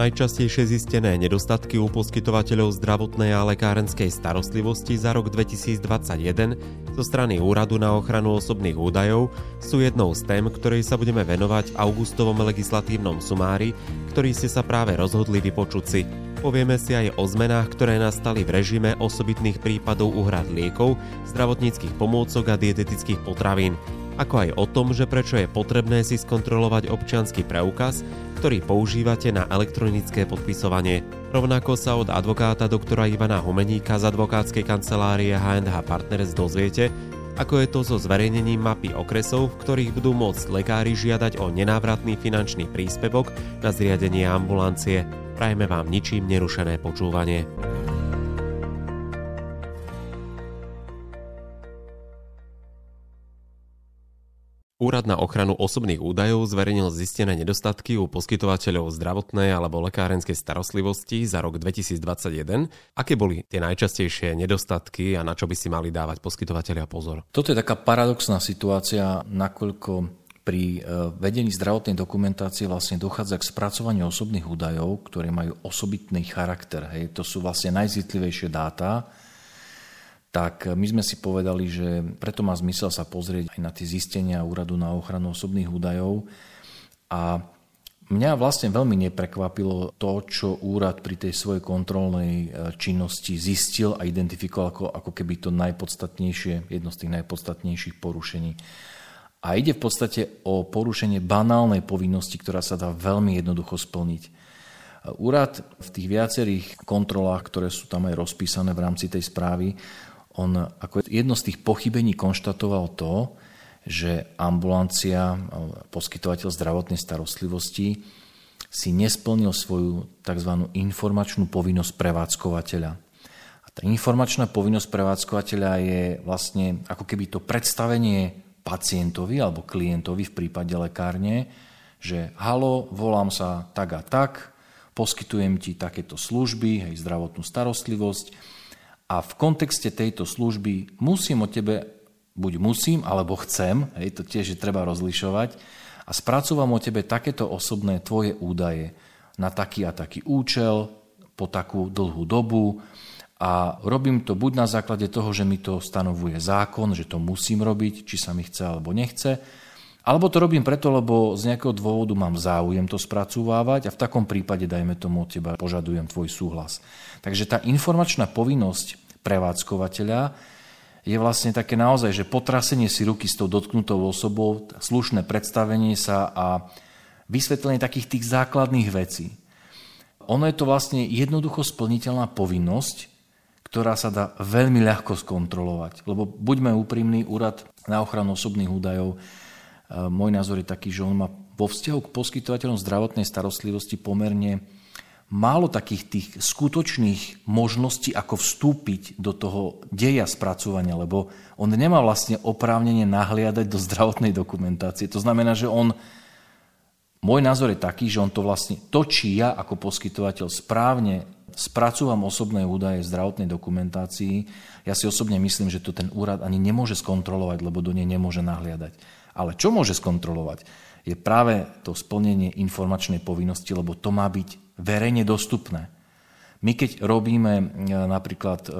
Najčastejšie zistené nedostatky u poskytovateľov zdravotnej a lekárenskej starostlivosti za rok 2021 zo strany Úradu na ochranu osobných údajov sú jednou z tém, ktorej sa budeme venovať augustovom legislatívnom sumári, ktorý ste sa práve rozhodli vypočuť si. Povieme si aj o zmenách, ktoré nastali v režime osobitných prípadov úhrad liekov, zdravotníckých pomôcok a dietetických potravín ako aj o tom, že prečo je potrebné si skontrolovať občianský preukaz, ktorý používate na elektronické podpisovanie. Rovnako sa od advokáta doktora Ivana Humeníka z advokátskej kancelárie H&H Partners dozviete, ako je to so zverejnením mapy okresov, v ktorých budú môcť lekári žiadať o nenávratný finančný príspevok na zriadenie ambulancie. Prajme vám ničím nerušené počúvanie. Úrad na ochranu osobných údajov zverejnil zistené nedostatky u poskytovateľov zdravotnej alebo lekárenskej starostlivosti za rok 2021. Aké boli tie najčastejšie nedostatky a na čo by si mali dávať poskytovateľia pozor? Toto je taká paradoxná situácia, nakoľko pri e, vedení zdravotnej dokumentácie vlastne dochádza k spracovaniu osobných údajov, ktoré majú osobitný charakter. Hej. To sú vlastne najzitlivejšie dáta, tak my sme si povedali, že preto má zmysel sa pozrieť aj na tie zistenia Úradu na ochranu osobných údajov. A mňa vlastne veľmi neprekvapilo to, čo úrad pri tej svojej kontrolnej e, činnosti zistil a identifikoval ako, ako keby to najpodstatnejšie, jedno z tých najpodstatnejších porušení. A ide v podstate o porušenie banálnej povinnosti, ktorá sa dá veľmi jednoducho splniť. Úrad v tých viacerých kontrolách, ktoré sú tam aj rozpísané v rámci tej správy, on ako jedno z tých pochybení konštatoval to, že ambulancia, poskytovateľ zdravotnej starostlivosti si nesplnil svoju tzv. informačnú povinnosť prevádzkovateľa. A tá informačná povinnosť prevádzkovateľa je vlastne ako keby to predstavenie pacientovi alebo klientovi v prípade lekárne, že halo, volám sa tak a tak, poskytujem ti takéto služby, hej, zdravotnú starostlivosť, a v kontexte tejto služby musím o tebe, buď musím, alebo chcem, hej, to tiež je treba rozlišovať, a spracúvam o tebe takéto osobné tvoje údaje na taký a taký účel, po takú dlhú dobu. A robím to buď na základe toho, že mi to stanovuje zákon, že to musím robiť, či sa mi chce alebo nechce, alebo to robím preto, lebo z nejakého dôvodu mám záujem to spracúvávať a v takom prípade, dajme tomu od teba, požadujem tvoj súhlas. Takže tá informačná povinnosť prevádzkovateľa je vlastne také naozaj, že potrasenie si ruky s tou dotknutou osobou, slušné predstavenie sa a vysvetlenie takých tých základných vecí. Ono je to vlastne jednoducho splniteľná povinnosť, ktorá sa dá veľmi ľahko skontrolovať. Lebo buďme úprimní, úrad na ochranu osobných údajov, môj názor je taký, že on má vo vzťahu k poskytovateľom zdravotnej starostlivosti pomerne málo takých tých skutočných možností, ako vstúpiť do toho deja spracovania, lebo on nemá vlastne oprávnenie nahliadať do zdravotnej dokumentácie. To znamená, že on, môj názor je taký, že on to vlastne, to, či ja ako poskytovateľ správne spracúvam osobné údaje v zdravotnej dokumentácii, ja si osobne myslím, že to ten úrad ani nemôže skontrolovať, lebo do nej nemôže nahliadať. Ale čo môže skontrolovať? Je práve to splnenie informačnej povinnosti, lebo to má byť verejne dostupné. My keď robíme e, napríklad e,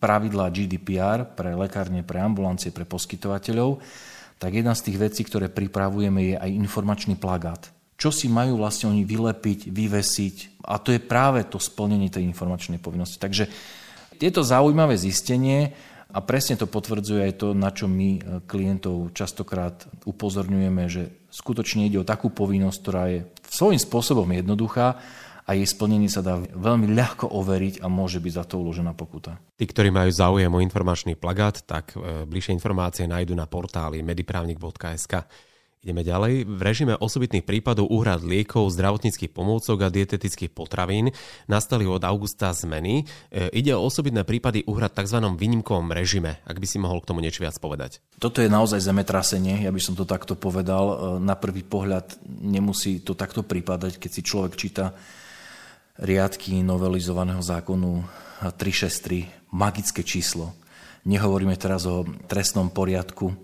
pravidlá GDPR pre lekárne, pre ambulancie, pre poskytovateľov, tak jedna z tých vecí, ktoré pripravujeme, je aj informačný plagát. Čo si majú vlastne oni vylepiť, vyvesiť a to je práve to splnenie tej informačnej povinnosti. Takže je to zaujímavé zistenie a presne to potvrdzuje aj to, na čo my e, klientov častokrát upozorňujeme, že skutočne ide o takú povinnosť, ktorá je svojím spôsobom jednoduchá, a jej splnenie sa dá veľmi ľahko overiť a môže byť za to uložená pokuta. Tí, ktorí majú záujem o informačný plagát, tak e, bližšie informácie nájdu na portáli mediprávnik.sk. Ideme ďalej. V režime osobitných prípadov úhrad liekov, zdravotníckých pomôcok a dietetických potravín nastali od augusta zmeny. E, ide o osobitné prípady úhrad tzv. výnimkovom režime. Ak by si mohol k tomu niečo viac povedať. Toto je naozaj zemetrasenie, ja by som to takto povedal. E, na prvý pohľad nemusí to takto prípadať, keď si človek číta riadky novelizovaného zákonu 363, magické číslo. Nehovoríme teraz o trestnom poriadku,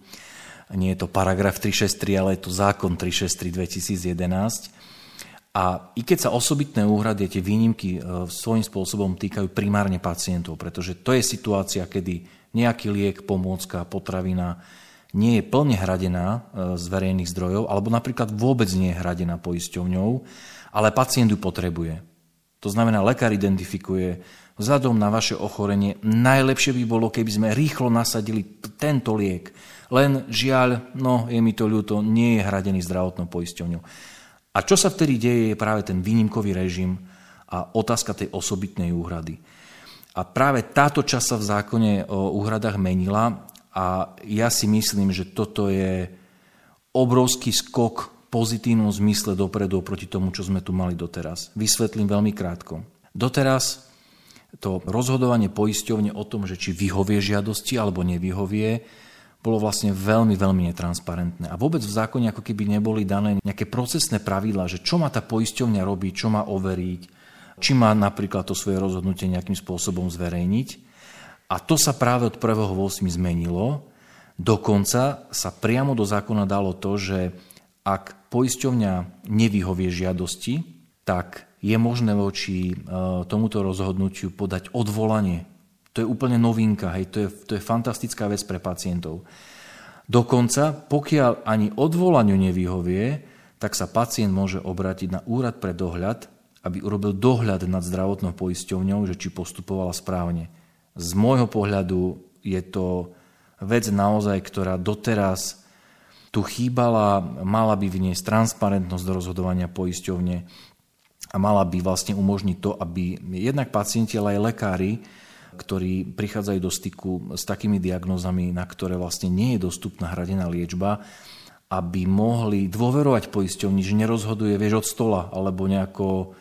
nie je to paragraf 363, ale je to zákon 363 2011. A i keď sa osobitné úhrady tie výnimky e, svojím spôsobom týkajú primárne pacientov, pretože to je situácia, kedy nejaký liek, pomôcka, potravina nie je plne hradená e, z verejných zdrojov, alebo napríklad vôbec nie je hradená poisťovňou, ale pacient ju potrebuje. To znamená, lekár identifikuje, vzhľadom na vaše ochorenie, najlepšie by bolo, keby sme rýchlo nasadili tento liek len žiaľ, no je mi to ľúto, nie je hradený zdravotnou poisťovňou. A čo sa vtedy deje, je práve ten výnimkový režim a otázka tej osobitnej úhrady. A práve táto časť sa v zákone o úhradách menila a ja si myslím, že toto je obrovský skok v pozitívnom zmysle dopredu proti tomu, čo sme tu mali doteraz. Vysvetlím veľmi krátko. Doteraz to rozhodovanie poisťovne o tom, že či vyhovie žiadosti alebo nevyhovie, bolo vlastne veľmi, veľmi netransparentné. A vôbec v zákone ako keby neboli dané nejaké procesné pravidlá, že čo má tá poisťovňa robiť, čo má overiť, či má napríklad to svoje rozhodnutie nejakým spôsobom zverejniť. A to sa práve od 1.8. zmenilo. Dokonca sa priamo do zákona dalo to, že ak poisťovňa nevyhovie žiadosti, tak je možné voči e, tomuto rozhodnutiu podať odvolanie to je úplne novinka, hej, to je, to je fantastická vec pre pacientov. Dokonca, pokiaľ ani odvolaniu nevyhovie, tak sa pacient môže obrátiť na úrad pre dohľad, aby urobil dohľad nad zdravotnou poisťovňou, že či postupovala správne. Z môjho pohľadu je to vec naozaj, ktorá doteraz tu chýbala, mala by vniesť transparentnosť do rozhodovania poisťovne a mala by vlastne umožniť to, aby jednak pacienti, ale aj lekári ktorí prichádzajú do styku s takými diagnózami, na ktoré vlastne nie je dostupná hradená liečba, aby mohli dôverovať poisťovni, že nerozhoduje vieš od stola alebo nejako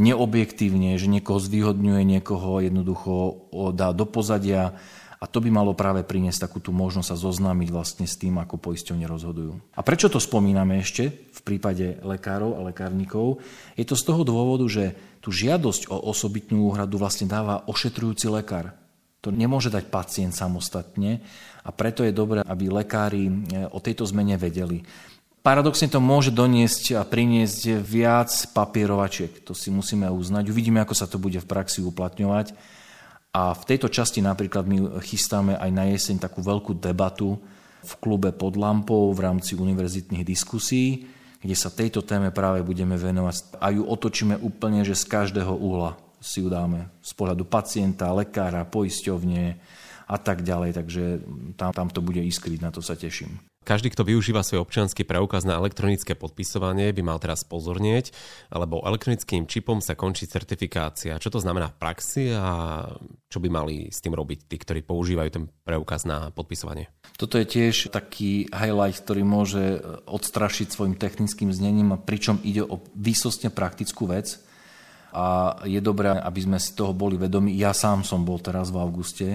neobjektívne, že niekoho zvýhodňuje, niekoho jednoducho dá do pozadia a to by malo práve priniesť takú tú možnosť sa zoznámiť vlastne s tým, ako poisťovne rozhodujú. A prečo to spomíname ešte v prípade lekárov a lekárnikov? Je to z toho dôvodu, že tú žiadosť o osobitnú úhradu vlastne dáva ošetrujúci lekár. To nemôže dať pacient samostatne a preto je dobré, aby lekári e, o tejto zmene vedeli. Paradoxne to môže doniesť a priniesť viac papierovačiek. To si musíme uznať. Uvidíme, ako sa to bude v praxi uplatňovať. A v tejto časti napríklad my chystáme aj na jeseň takú veľkú debatu v klube pod lampou v rámci univerzitných diskusí, kde sa tejto téme práve budeme venovať a ju otočíme úplne, že z každého uhla si ju dáme. Z pohľadu pacienta, lekára, poisťovne a tak ďalej. Takže tam, tam to bude iskriť, na to sa teším. Každý, kto využíva svoj občianský preukaz na elektronické podpisovanie, by mal teraz pozornieť, lebo elektronickým čipom sa končí certifikácia. Čo to znamená v praxi a čo by mali s tým robiť tí, ktorí používajú ten preukaz na podpisovanie? Toto je tiež taký highlight, ktorý môže odstrašiť svojim technickým znením, pričom ide o výsostne praktickú vec a je dobré, aby sme si toho boli vedomi. Ja sám som bol teraz v auguste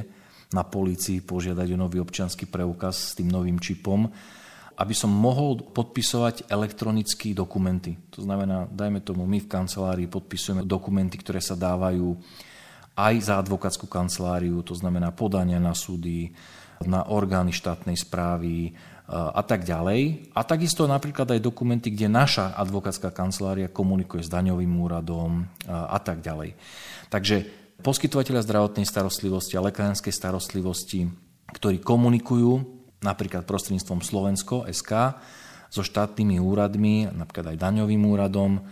na policii požiadať o nový občianský preukaz s tým novým čipom, aby som mohol podpisovať elektronické dokumenty. To znamená, dajme tomu, my v kancelárii podpisujeme dokumenty, ktoré sa dávajú aj za advokátsku kanceláriu, to znamená podania na súdy, na orgány štátnej správy a tak ďalej. A takisto napríklad aj dokumenty, kde naša advokátska kancelária komunikuje s daňovým úradom a tak ďalej. Takže poskytovateľa zdravotnej starostlivosti a lekárskej starostlivosti, ktorí komunikujú napríklad prostredníctvom Slovensko SK so štátnymi úradmi, napríklad aj daňovým úradom,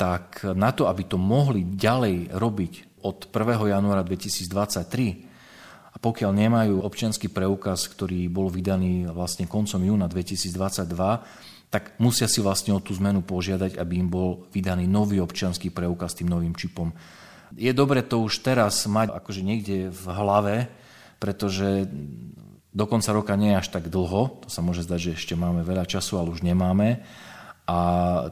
tak na to, aby to mohli ďalej robiť od 1. januára 2023, a pokiaľ nemajú občianský preukaz, ktorý bol vydaný vlastne koncom júna 2022, tak musia si vlastne o tú zmenu požiadať, aby im bol vydaný nový občianský preukaz s tým novým čipom. Je dobre to už teraz mať akože niekde v hlave, pretože do konca roka nie je až tak dlho, to sa môže zdať, že ešte máme veľa času, ale už nemáme. A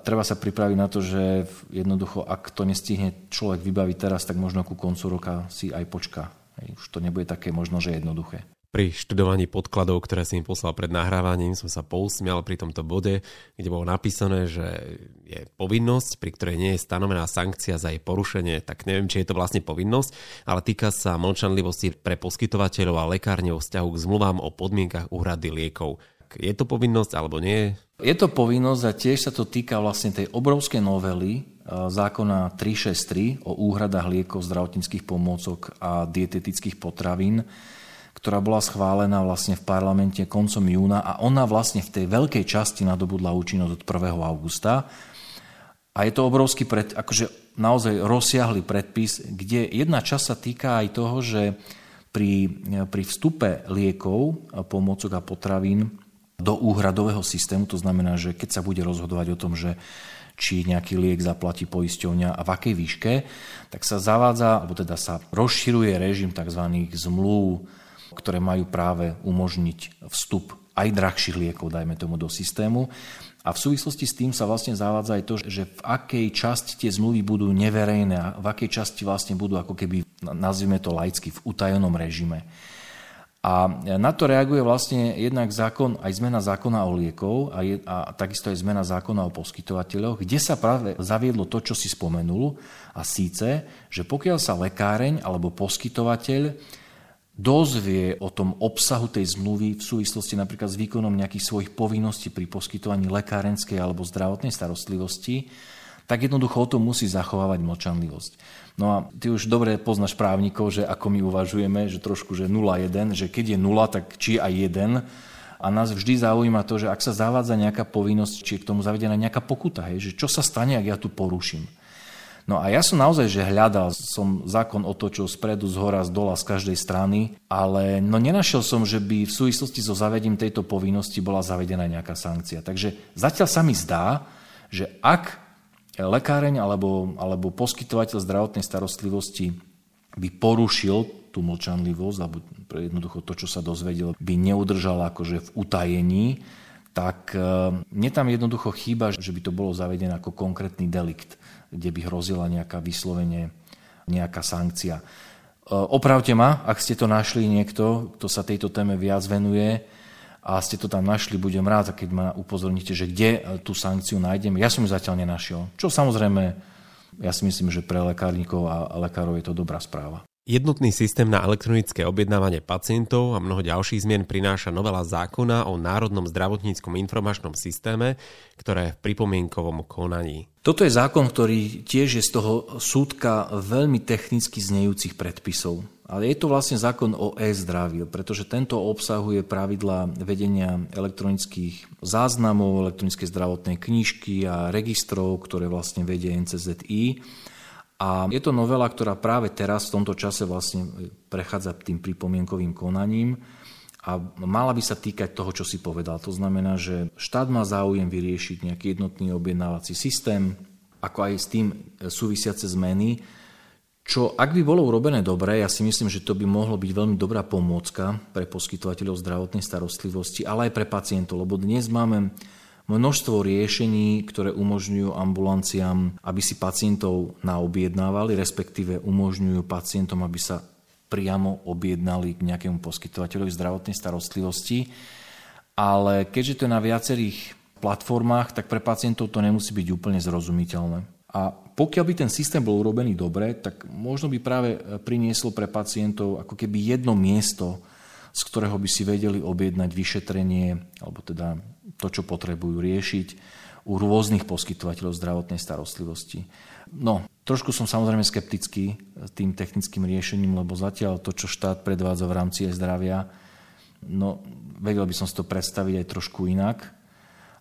treba sa pripraviť na to, že jednoducho, ak to nestihne človek vybaviť teraz, tak možno ku koncu roka si aj počká. Už to nebude také možno, že jednoduché. Pri študovaní podkladov, ktoré si mi poslal pred nahrávaním, som sa pousmial pri tomto bode, kde bolo napísané, že je povinnosť, pri ktorej nie je stanovená sankcia za jej porušenie, tak neviem, či je to vlastne povinnosť, ale týka sa mlčanlivosti pre poskytovateľov a lekárne o vzťahu k zmluvám o podmienkach úhrady liekov. Je to povinnosť alebo nie? Je to povinnosť a tiež sa to týka vlastne tej obrovskej novely e, zákona 363 o úhradách liekov, zdravotníckých pomôcok a dietetických potravín, ktorá bola schválená vlastne v parlamente koncom júna a ona vlastne v tej veľkej časti nadobudla účinnosť od 1. augusta. A je to obrovský, pred, akože naozaj rozsiahly predpis, kde jedna časť sa týka aj toho, že pri, pri vstupe liekov, pomôcok a potravín do úhradového systému, to znamená, že keď sa bude rozhodovať o tom, že či nejaký liek zaplatí poisťovňa a v akej výške, tak sa zavádza, alebo teda sa rozširuje režim tzv. zmluv ktoré majú práve umožniť vstup aj drahších liekov, dajme tomu, do systému. A v súvislosti s tým sa vlastne zavádza aj to, že v akej časti tie zmluvy budú neverejné a v akej časti vlastne budú ako keby, nazvime to laicky, v utajenom režime. A na to reaguje vlastne jednak zákon, aj zmena zákona o liekov a, je, a takisto aj zmena zákona o poskytovateľoch, kde sa práve zaviedlo to, čo si spomenul, a síce, že pokiaľ sa lekáreň alebo poskytovateľ dozvie o tom obsahu tej zmluvy v súvislosti napríklad s výkonom nejakých svojich povinností pri poskytovaní lekárenskej alebo zdravotnej starostlivosti, tak jednoducho o tom musí zachovávať mlčanlivosť. No a ty už dobre poznáš právnikov, že ako my uvažujeme, že trošku, že 0,1, že keď je 0, tak či aj 1. A nás vždy zaujíma to, že ak sa zavádza nejaká povinnosť, či je k tomu zavedená nejaká pokuta, hej, že čo sa stane, ak ja tu poruším. No a ja som naozaj, že hľadal som zákon otočil spredu, z hora, z dola, z každej strany, ale no nenašiel som, že by v súvislosti so zavedením tejto povinnosti bola zavedená nejaká sankcia. Takže zatiaľ sa mi zdá, že ak lekáreň alebo, alebo poskytovateľ zdravotnej starostlivosti by porušil tú mlčanlivosť, alebo jednoducho to, čo sa dozvedel, by neudržal akože v utajení, tak e, mne tam jednoducho chýba, že by to bolo zavedené ako konkrétny delikt kde by hrozila nejaká vyslovene nejaká sankcia. E, opravte ma, ak ste to našli niekto, kto sa tejto téme viac venuje a ste to tam našli, budem rád, keď ma upozorníte, že kde e, tú sankciu nájdeme. Ja som ju zatiaľ nenašiel. Čo samozrejme, ja si myslím, že pre lekárnikov a lekárov je to dobrá správa. Jednotný systém na elektronické objednávanie pacientov a mnoho ďalších zmien prináša novela zákona o Národnom zdravotníckom informačnom systéme, ktoré je v pripomienkovom konaní. Toto je zákon, ktorý tiež je z toho súdka veľmi technicky znejúcich predpisov. Ale je to vlastne zákon o e-zdraví, pretože tento obsahuje pravidla vedenia elektronických záznamov, elektronickej zdravotnej knižky a registrov, ktoré vlastne vedie NCZI a je to novela, ktorá práve teraz v tomto čase vlastne prechádza tým pripomienkovým konaním a mala by sa týkať toho, čo si povedal. To znamená, že štát má záujem vyriešiť nejaký jednotný objednávací systém, ako aj s tým súvisiace zmeny, čo ak by bolo urobené dobre, ja si myslím, že to by mohlo byť veľmi dobrá pomôcka pre poskytovateľov zdravotnej starostlivosti, ale aj pre pacientov, lebo dnes máme množstvo riešení, ktoré umožňujú ambulanciám, aby si pacientov naobjednávali, respektíve umožňujú pacientom, aby sa priamo objednali k nejakému poskytovateľovi zdravotnej starostlivosti. Ale keďže to je na viacerých platformách, tak pre pacientov to nemusí byť úplne zrozumiteľné. A pokiaľ by ten systém bol urobený dobre, tak možno by práve prinieslo pre pacientov ako keby jedno miesto, z ktorého by si vedeli objednať vyšetrenie, alebo teda to, čo potrebujú riešiť u rôznych poskytovateľov zdravotnej starostlivosti. No, trošku som samozrejme skeptický tým technickým riešením, lebo zatiaľ to, čo štát predvádza v rámci zdravia, no, vedel by som si to predstaviť aj trošku inak,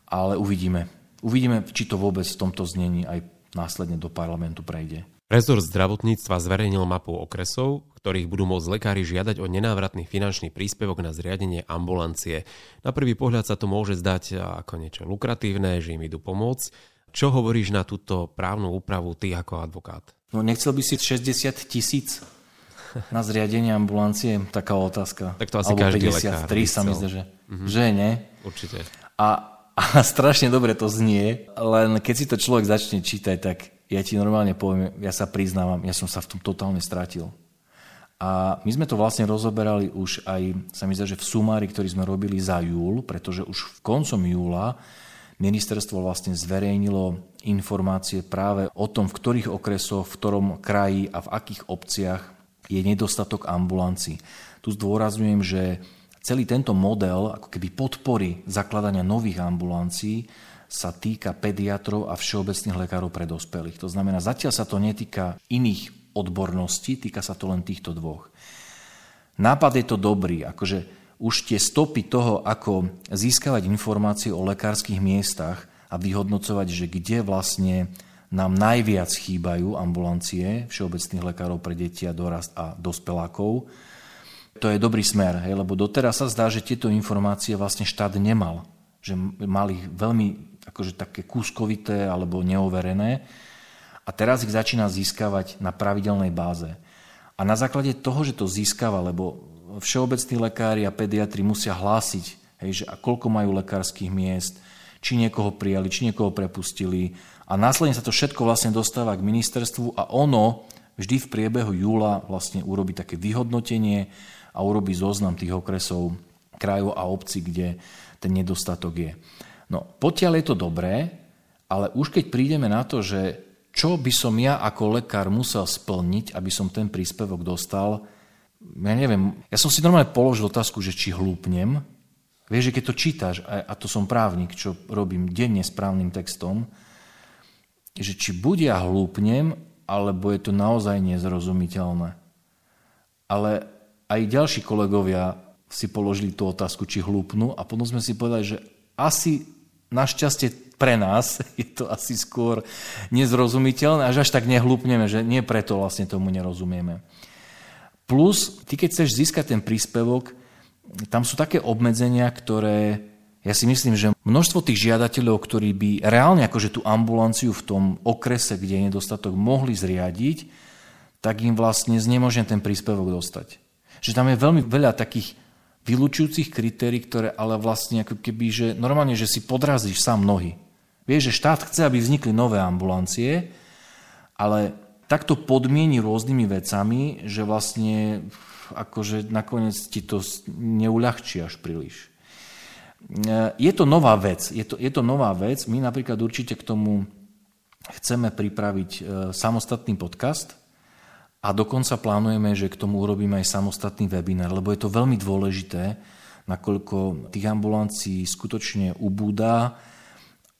ale uvidíme. Uvidíme, či to vôbec v tomto znení aj následne do parlamentu prejde. Rezort zdravotníctva zverejnil mapu okresov, ktorých budú môcť lekári žiadať o nenávratný finančný príspevok na zriadenie ambulancie. Na prvý pohľad sa to môže zdať ako niečo lukratívne, že im idú pomôcť. Čo hovoríš na túto právnu úpravu ty ako advokát? No nechcel by si 60 tisíc Na zriadenie ambulancie, taká otázka. Tak to asi Alebo každý 53 lekár. sa mi zdá, že, mm-hmm. že nie. Určite. A, a strašne dobre to znie, len keď si to človek začne čítať, tak ja ti normálne poviem, ja sa priznávam, ja som sa v tom totálne strátil. A my sme to vlastne rozoberali už aj, sa mi zdá, že v sumári, ktorý sme robili za júl, pretože už v koncom júla ministerstvo vlastne zverejnilo informácie práve o tom, v ktorých okresoch, v ktorom kraji a v akých obciach je nedostatok ambulancií. Tu zdôrazňujem, že celý tento model ako keby podpory zakladania nových ambulancií sa týka pediatrov a všeobecných lekárov pre dospelých. To znamená, zatiaľ sa to netýka iných odbornosti, týka sa to len týchto dvoch. Nápad je to dobrý, akože už tie stopy toho, ako získavať informácie o lekárskych miestach a vyhodnocovať, že kde vlastne nám najviac chýbajú ambulancie všeobecných lekárov pre deti a dorast a dospelákov, to je dobrý smer, hej, lebo doteraz sa zdá, že tieto informácie vlastne štát nemal. Že mali veľmi akože také kúskovité alebo neoverené a teraz ich začína získavať na pravidelnej báze. A na základe toho, že to získava, lebo všeobecní lekári a pediatri musia hlásiť, hej, že a koľko majú lekárskych miest, či niekoho prijali, či niekoho prepustili. A následne sa to všetko vlastne dostáva k ministerstvu a ono vždy v priebehu júla vlastne urobí také vyhodnotenie a urobí zoznam tých okresov, krajov a obcí, kde ten nedostatok je. No, potiaľ je to dobré, ale už keď prídeme na to, že čo by som ja ako lekár musel splniť, aby som ten príspevok dostal, ja neviem, ja som si normálne položil otázku, že či hlúpnem. Vieš, že keď to čítaš, a to som právnik, čo robím denne správnym textom, že či buď ja hlúpnem, alebo je to naozaj nezrozumiteľné. Ale aj ďalší kolegovia si položili tú otázku, či hlúpnu a potom sme si povedali, že asi našťastie pre nás je to asi skôr nezrozumiteľné, až až tak nehlúpneme, že nie preto vlastne tomu nerozumieme. Plus, ty keď chceš získať ten príspevok, tam sú také obmedzenia, ktoré ja si myslím, že množstvo tých žiadateľov, ktorí by reálne akože tú ambulanciu v tom okrese, kde je nedostatok, mohli zriadiť, tak im vlastne znemožne ten príspevok dostať. Že tam je veľmi veľa takých vylúčujúcich kritérií, ktoré ale vlastne ako keby, že normálne, že si podrazíš sám nohy. Vieš, že štát chce, aby vznikli nové ambulancie, ale takto podmieni rôznymi vecami, že vlastne akože nakoniec ti to neuľahčí až príliš. E, je to nová vec. Je to, je to nová vec. My napríklad určite k tomu chceme pripraviť e, samostatný podcast a dokonca plánujeme, že k tomu urobíme aj samostatný webinár, lebo je to veľmi dôležité, nakoľko tých ambulancií skutočne ubúda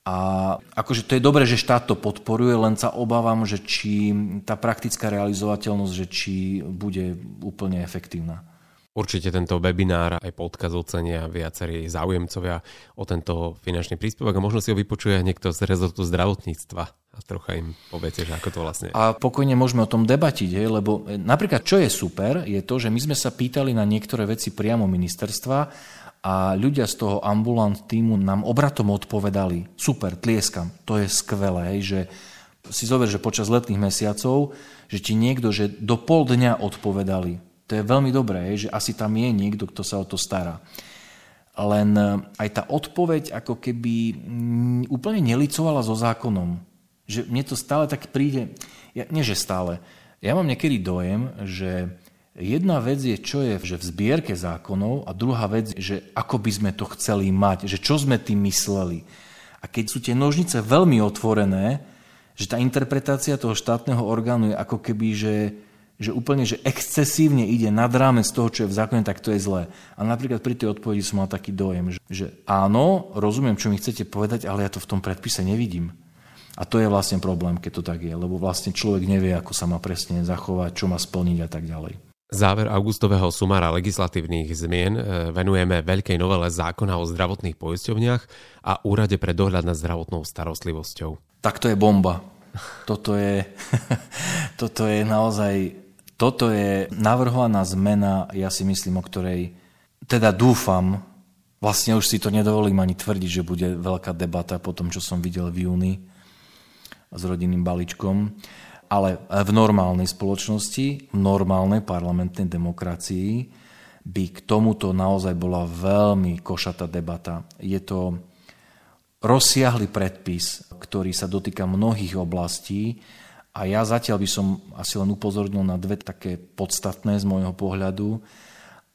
a akože to je dobré, že štát to podporuje, len sa obávam, že či tá praktická realizovateľnosť, že či bude úplne efektívna. Určite tento webinár aj podkaz ocenia viacerí záujemcovia o tento finančný príspevok a možno si ho vypočuje niekto z rezortu zdravotníctva a trocha im poviete, že ako to vlastne A pokojne môžeme o tom debatiť, hej, lebo napríklad čo je super, je to, že my sme sa pýtali na niektoré veci priamo ministerstva a ľudia z toho ambulant týmu nám obratom odpovedali, super, tlieskam, to je skvelé, že si zober, že počas letných mesiacov, že ti niekto, že do pol dňa odpovedali. To je veľmi dobré, že asi tam je niekto, kto sa o to stará. Len e, aj tá odpoveď ako keby mm, úplne nelicovala so zákonom. Že mne to stále tak príde, ja, nie že stále, ja mám niekedy dojem, že Jedna vec je, čo je že v zbierke zákonov a druhá vec, že ako by sme to chceli mať, že čo sme tým mysleli. A keď sú tie nožnice veľmi otvorené, že tá interpretácia toho štátneho orgánu je ako keby, že, že úplne že excesívne ide nad rámec toho, čo je v zákone, tak to je zlé. A napríklad pri tej odpovedi som mal taký dojem, že, že áno, rozumiem, čo mi chcete povedať, ale ja to v tom predpise nevidím. A to je vlastne problém, keď to tak je, lebo vlastne človek nevie, ako sa má presne zachovať, čo má splniť a tak ďalej. Záver augustového sumára legislatívnych zmien e, venujeme veľkej novele zákona o zdravotných poisťovniach a úrade pre dohľad nad zdravotnou starostlivosťou. Tak to je bomba. Toto je, toto je naozaj, toto je navrhovaná zmena, ja si myslím, o ktorej teda dúfam, vlastne už si to nedovolím ani tvrdiť, že bude veľká debata po tom, čo som videl v júni s rodinným balíčkom Ale v normálnej spoločnosti, v normálnej parlamentnej demokracii by k tomuto naozaj bola veľmi košatá debata. Je to rozsiahly predpis, ktorý sa dotýka mnohých oblastí a ja zatiaľ by som asi len upozornil na dve také podstatné z môjho pohľadu.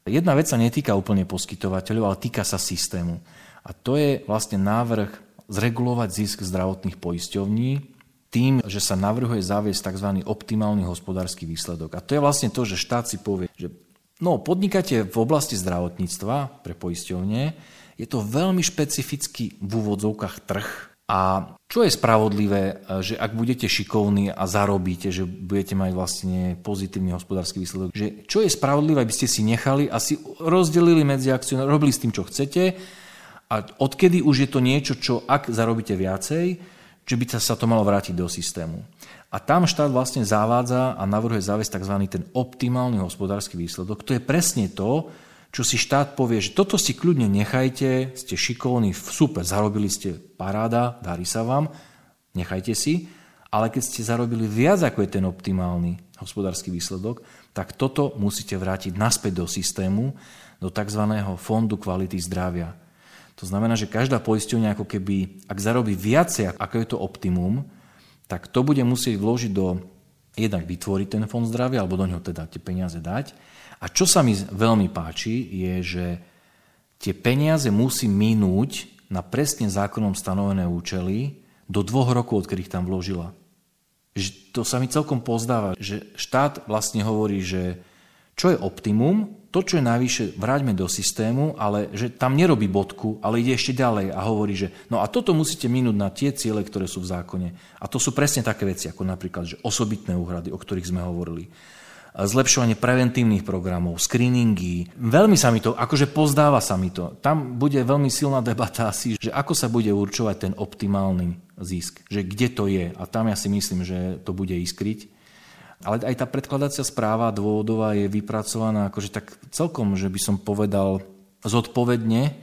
Jedna vec sa netýka úplne poskytovateľov, ale týka sa systému. A to je vlastne návrh zregulovať zisk zdravotných poisťovní tým, že sa navrhuje zaviesť tzv. optimálny hospodársky výsledok. A to je vlastne to, že štát si povie, že no, podnikáte v oblasti zdravotníctva pre poisťovne, je to veľmi špecifický v úvodzovkách trh, a čo je spravodlivé, že ak budete šikovní a zarobíte, že budete mať vlastne pozitívny hospodársky výsledok, že čo je spravodlivé, aby ste si nechali a si rozdelili medzi akcionárov, robili s tým, čo chcete a odkedy už je to niečo, čo ak zarobíte viacej, že by sa to malo vrátiť do systému. A tam štát vlastne zavádza a navrhuje zaviesť tzv. ten optimálny hospodársky výsledok. To je presne to, čo si štát povie, že toto si kľudne nechajte, ste šikovní, super, zarobili ste paráda, darí sa vám, nechajte si, ale keď ste zarobili viac ako je ten optimálny hospodársky výsledok, tak toto musíte vrátiť naspäť do systému, do tzv. fondu kvality zdravia. To znamená, že každá poisťovňa ako keby, ak zarobí viacej, ako je to optimum, tak to bude musieť vložiť do, jednak vytvoriť ten fond zdravia, alebo do neho teda tie peniaze dať. A čo sa mi veľmi páči, je, že tie peniaze musí minúť na presne zákonom stanovené účely do dvoch rokov, odkedy ich tam vložila. To sa mi celkom pozdáva, že štát vlastne hovorí, že čo je optimum, to, čo je najvyššie, vráťme do systému, ale že tam nerobí bodku, ale ide ešte ďalej a hovorí, že no a toto musíte minúť na tie ciele, ktoré sú v zákone. A to sú presne také veci, ako napríklad že osobitné úhrady, o ktorých sme hovorili. Zlepšovanie preventívnych programov, screeningy. Veľmi sa mi to, akože pozdáva sa mi to. Tam bude veľmi silná debata asi, že ako sa bude určovať ten optimálny zisk. Že kde to je. A tam ja si myslím, že to bude iskryť ale aj tá predkladacia správa dôvodová je vypracovaná akože tak celkom, že by som povedal zodpovedne,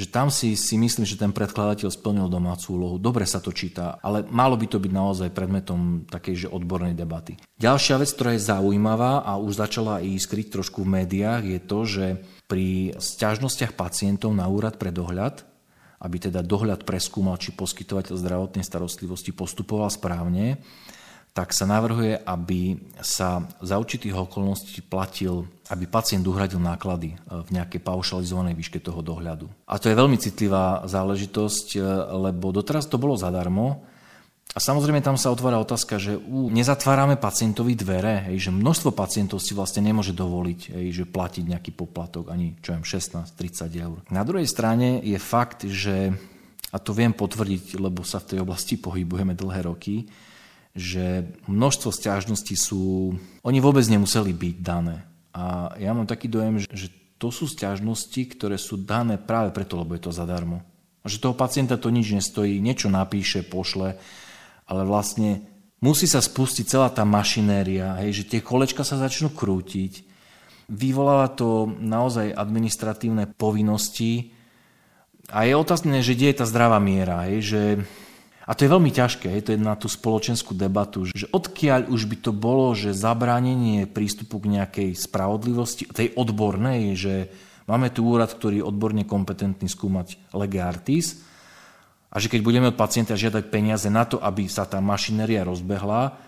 že tam si, si myslím, že ten predkladateľ splnil domácu úlohu. Dobre sa to číta, ale malo by to byť naozaj predmetom takej že odbornej debaty. Ďalšia vec, ktorá je zaujímavá a už začala i skryť trošku v médiách, je to, že pri sťažnostiach pacientov na úrad pre dohľad, aby teda dohľad preskúmal, či poskytovateľ zdravotnej starostlivosti postupoval správne, tak sa navrhuje, aby sa za určitých okolností platil, aby pacient uhradil náklady e, v nejakej paušalizovanej výške toho dohľadu. A to je veľmi citlivá záležitosť, e, lebo doteraz to bolo zadarmo, a samozrejme tam sa otvára otázka, že u, nezatvárame pacientovi dvere, hej, že množstvo pacientov si vlastne nemôže dovoliť, hej, že platiť nejaký poplatok, ani čo viem, 16-30 eur. Na druhej strane je fakt, že, a to viem potvrdiť, lebo sa v tej oblasti pohybujeme dlhé roky, že množstvo stiažností sú, oni vôbec nemuseli byť dané. A ja mám taký dojem, že to sú stiažnosti, ktoré sú dané práve preto, lebo je to zadarmo. A že toho pacienta to nič nestojí, niečo napíše, pošle, ale vlastne musí sa spustiť celá tá mašinéria, hej, že tie kolečka sa začnú krútiť. Vyvoláva to naozaj administratívne povinnosti a je otázne, že kde je tá zdravá miera, hej, že a to je veľmi ťažké, je to na tú spoločenskú debatu, že odkiaľ už by to bolo, že zabránenie prístupu k nejakej spravodlivosti, tej odbornej, že máme tu úrad, ktorý je odborne kompetentný skúmať lege artis a že keď budeme od pacienta žiadať peniaze na to, aby sa tá mašinéria rozbehla,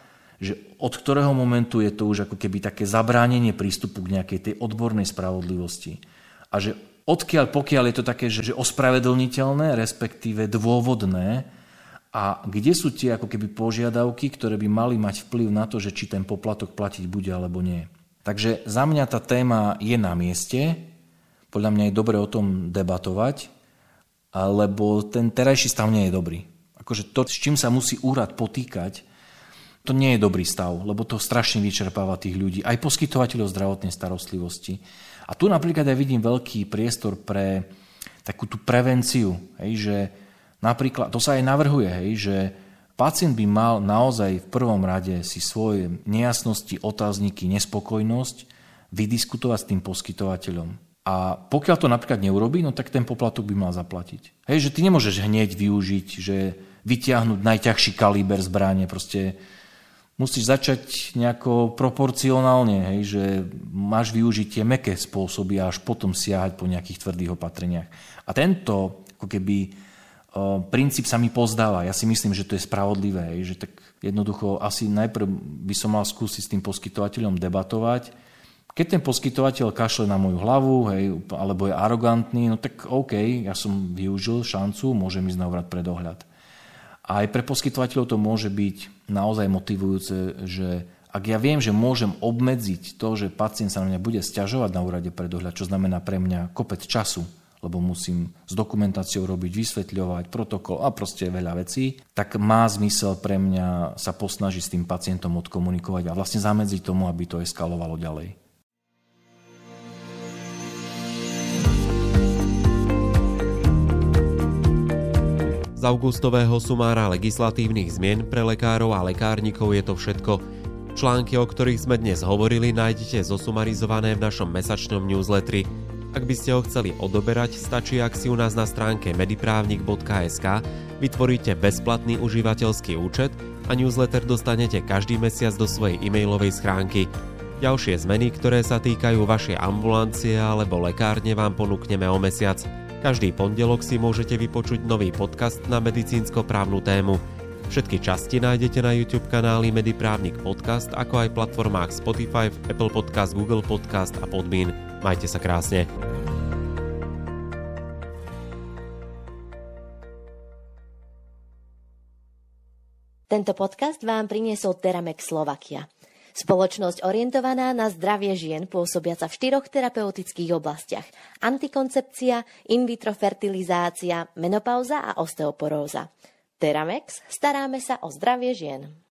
že od ktorého momentu je to už ako keby také zabránenie prístupu k nejakej tej odbornej spravodlivosti. A že odkiaľ, pokiaľ je to také, že, že ospravedlniteľné, respektíve dôvodné, a kde sú tie ako keby požiadavky, ktoré by mali mať vplyv na to, že či ten poplatok platiť bude alebo nie. Takže za mňa tá téma je na mieste, podľa mňa je dobre o tom debatovať, lebo ten terajší stav nie je dobrý. Akože to, s čím sa musí úrad potýkať, to nie je dobrý stav, lebo to strašne vyčerpáva tých ľudí, aj poskytovateľov zdravotnej starostlivosti. A tu napríklad aj vidím veľký priestor pre takú tú prevenciu, hej, že Napríklad, to sa aj navrhuje, hej, že pacient by mal naozaj v prvom rade si svoje nejasnosti, otázniky, nespokojnosť vydiskutovať s tým poskytovateľom. A pokiaľ to napríklad neurobí, no tak ten poplatok by mal zaplatiť. Hej, že ty nemôžeš hneď využiť, že vyťahnuť najťažší kaliber zbranie, proste musíš začať nejako proporcionálne, hej, že máš využiť tie meké spôsoby a až potom siahať po nejakých tvrdých opatreniach. A tento ako keby princíp sa mi pozdáva. Ja si myslím, že to je spravodlivé, že tak jednoducho asi najprv by som mal skúsiť s tým poskytovateľom debatovať. Keď ten poskytovateľ kašle na moju hlavu, hej, alebo je arogantný, no tak OK, ja som využil šancu, môžem ísť na úrad pre dohľad. A aj pre poskytovateľov to môže byť naozaj motivujúce, že ak ja viem, že môžem obmedziť to, že pacient sa na mňa bude stiažovať na úrade pre dohľad, čo znamená pre mňa kopec času, lebo musím s dokumentáciou robiť, vysvetľovať, protokol a proste veľa vecí, tak má zmysel pre mňa sa posnažiť s tým pacientom odkomunikovať a vlastne zamedziť tomu, aby to eskalovalo ďalej. Z augustového sumára legislatívnych zmien pre lekárov a lekárnikov je to všetko. Články, o ktorých sme dnes hovorili, nájdete zosumarizované v našom mesačnom newsletteri. Ak by ste ho chceli odoberať, stačí, ak si u nás na stránke mediprávnik.sk vytvoríte bezplatný užívateľský účet a newsletter dostanete každý mesiac do svojej e-mailovej schránky. Ďalšie zmeny, ktoré sa týkajú vašej ambulancie alebo lekárne vám ponúkneme o mesiac. Každý pondelok si môžete vypočuť nový podcast na medicínsko-právnu tému. Všetky časti nájdete na YouTube kanáli Mediprávnik Podcast, ako aj platformách Spotify, Apple Podcast, Google Podcast a Podbean. Majte sa krásne. Tento podcast vám priniesol Teramex Slovakia. Spoločnosť orientovaná na zdravie žien pôsobiaca v štyroch terapeutických oblastiach. Antikoncepcia, in vitro fertilizácia, menopauza a osteoporóza. Teramex, staráme sa o zdravie žien.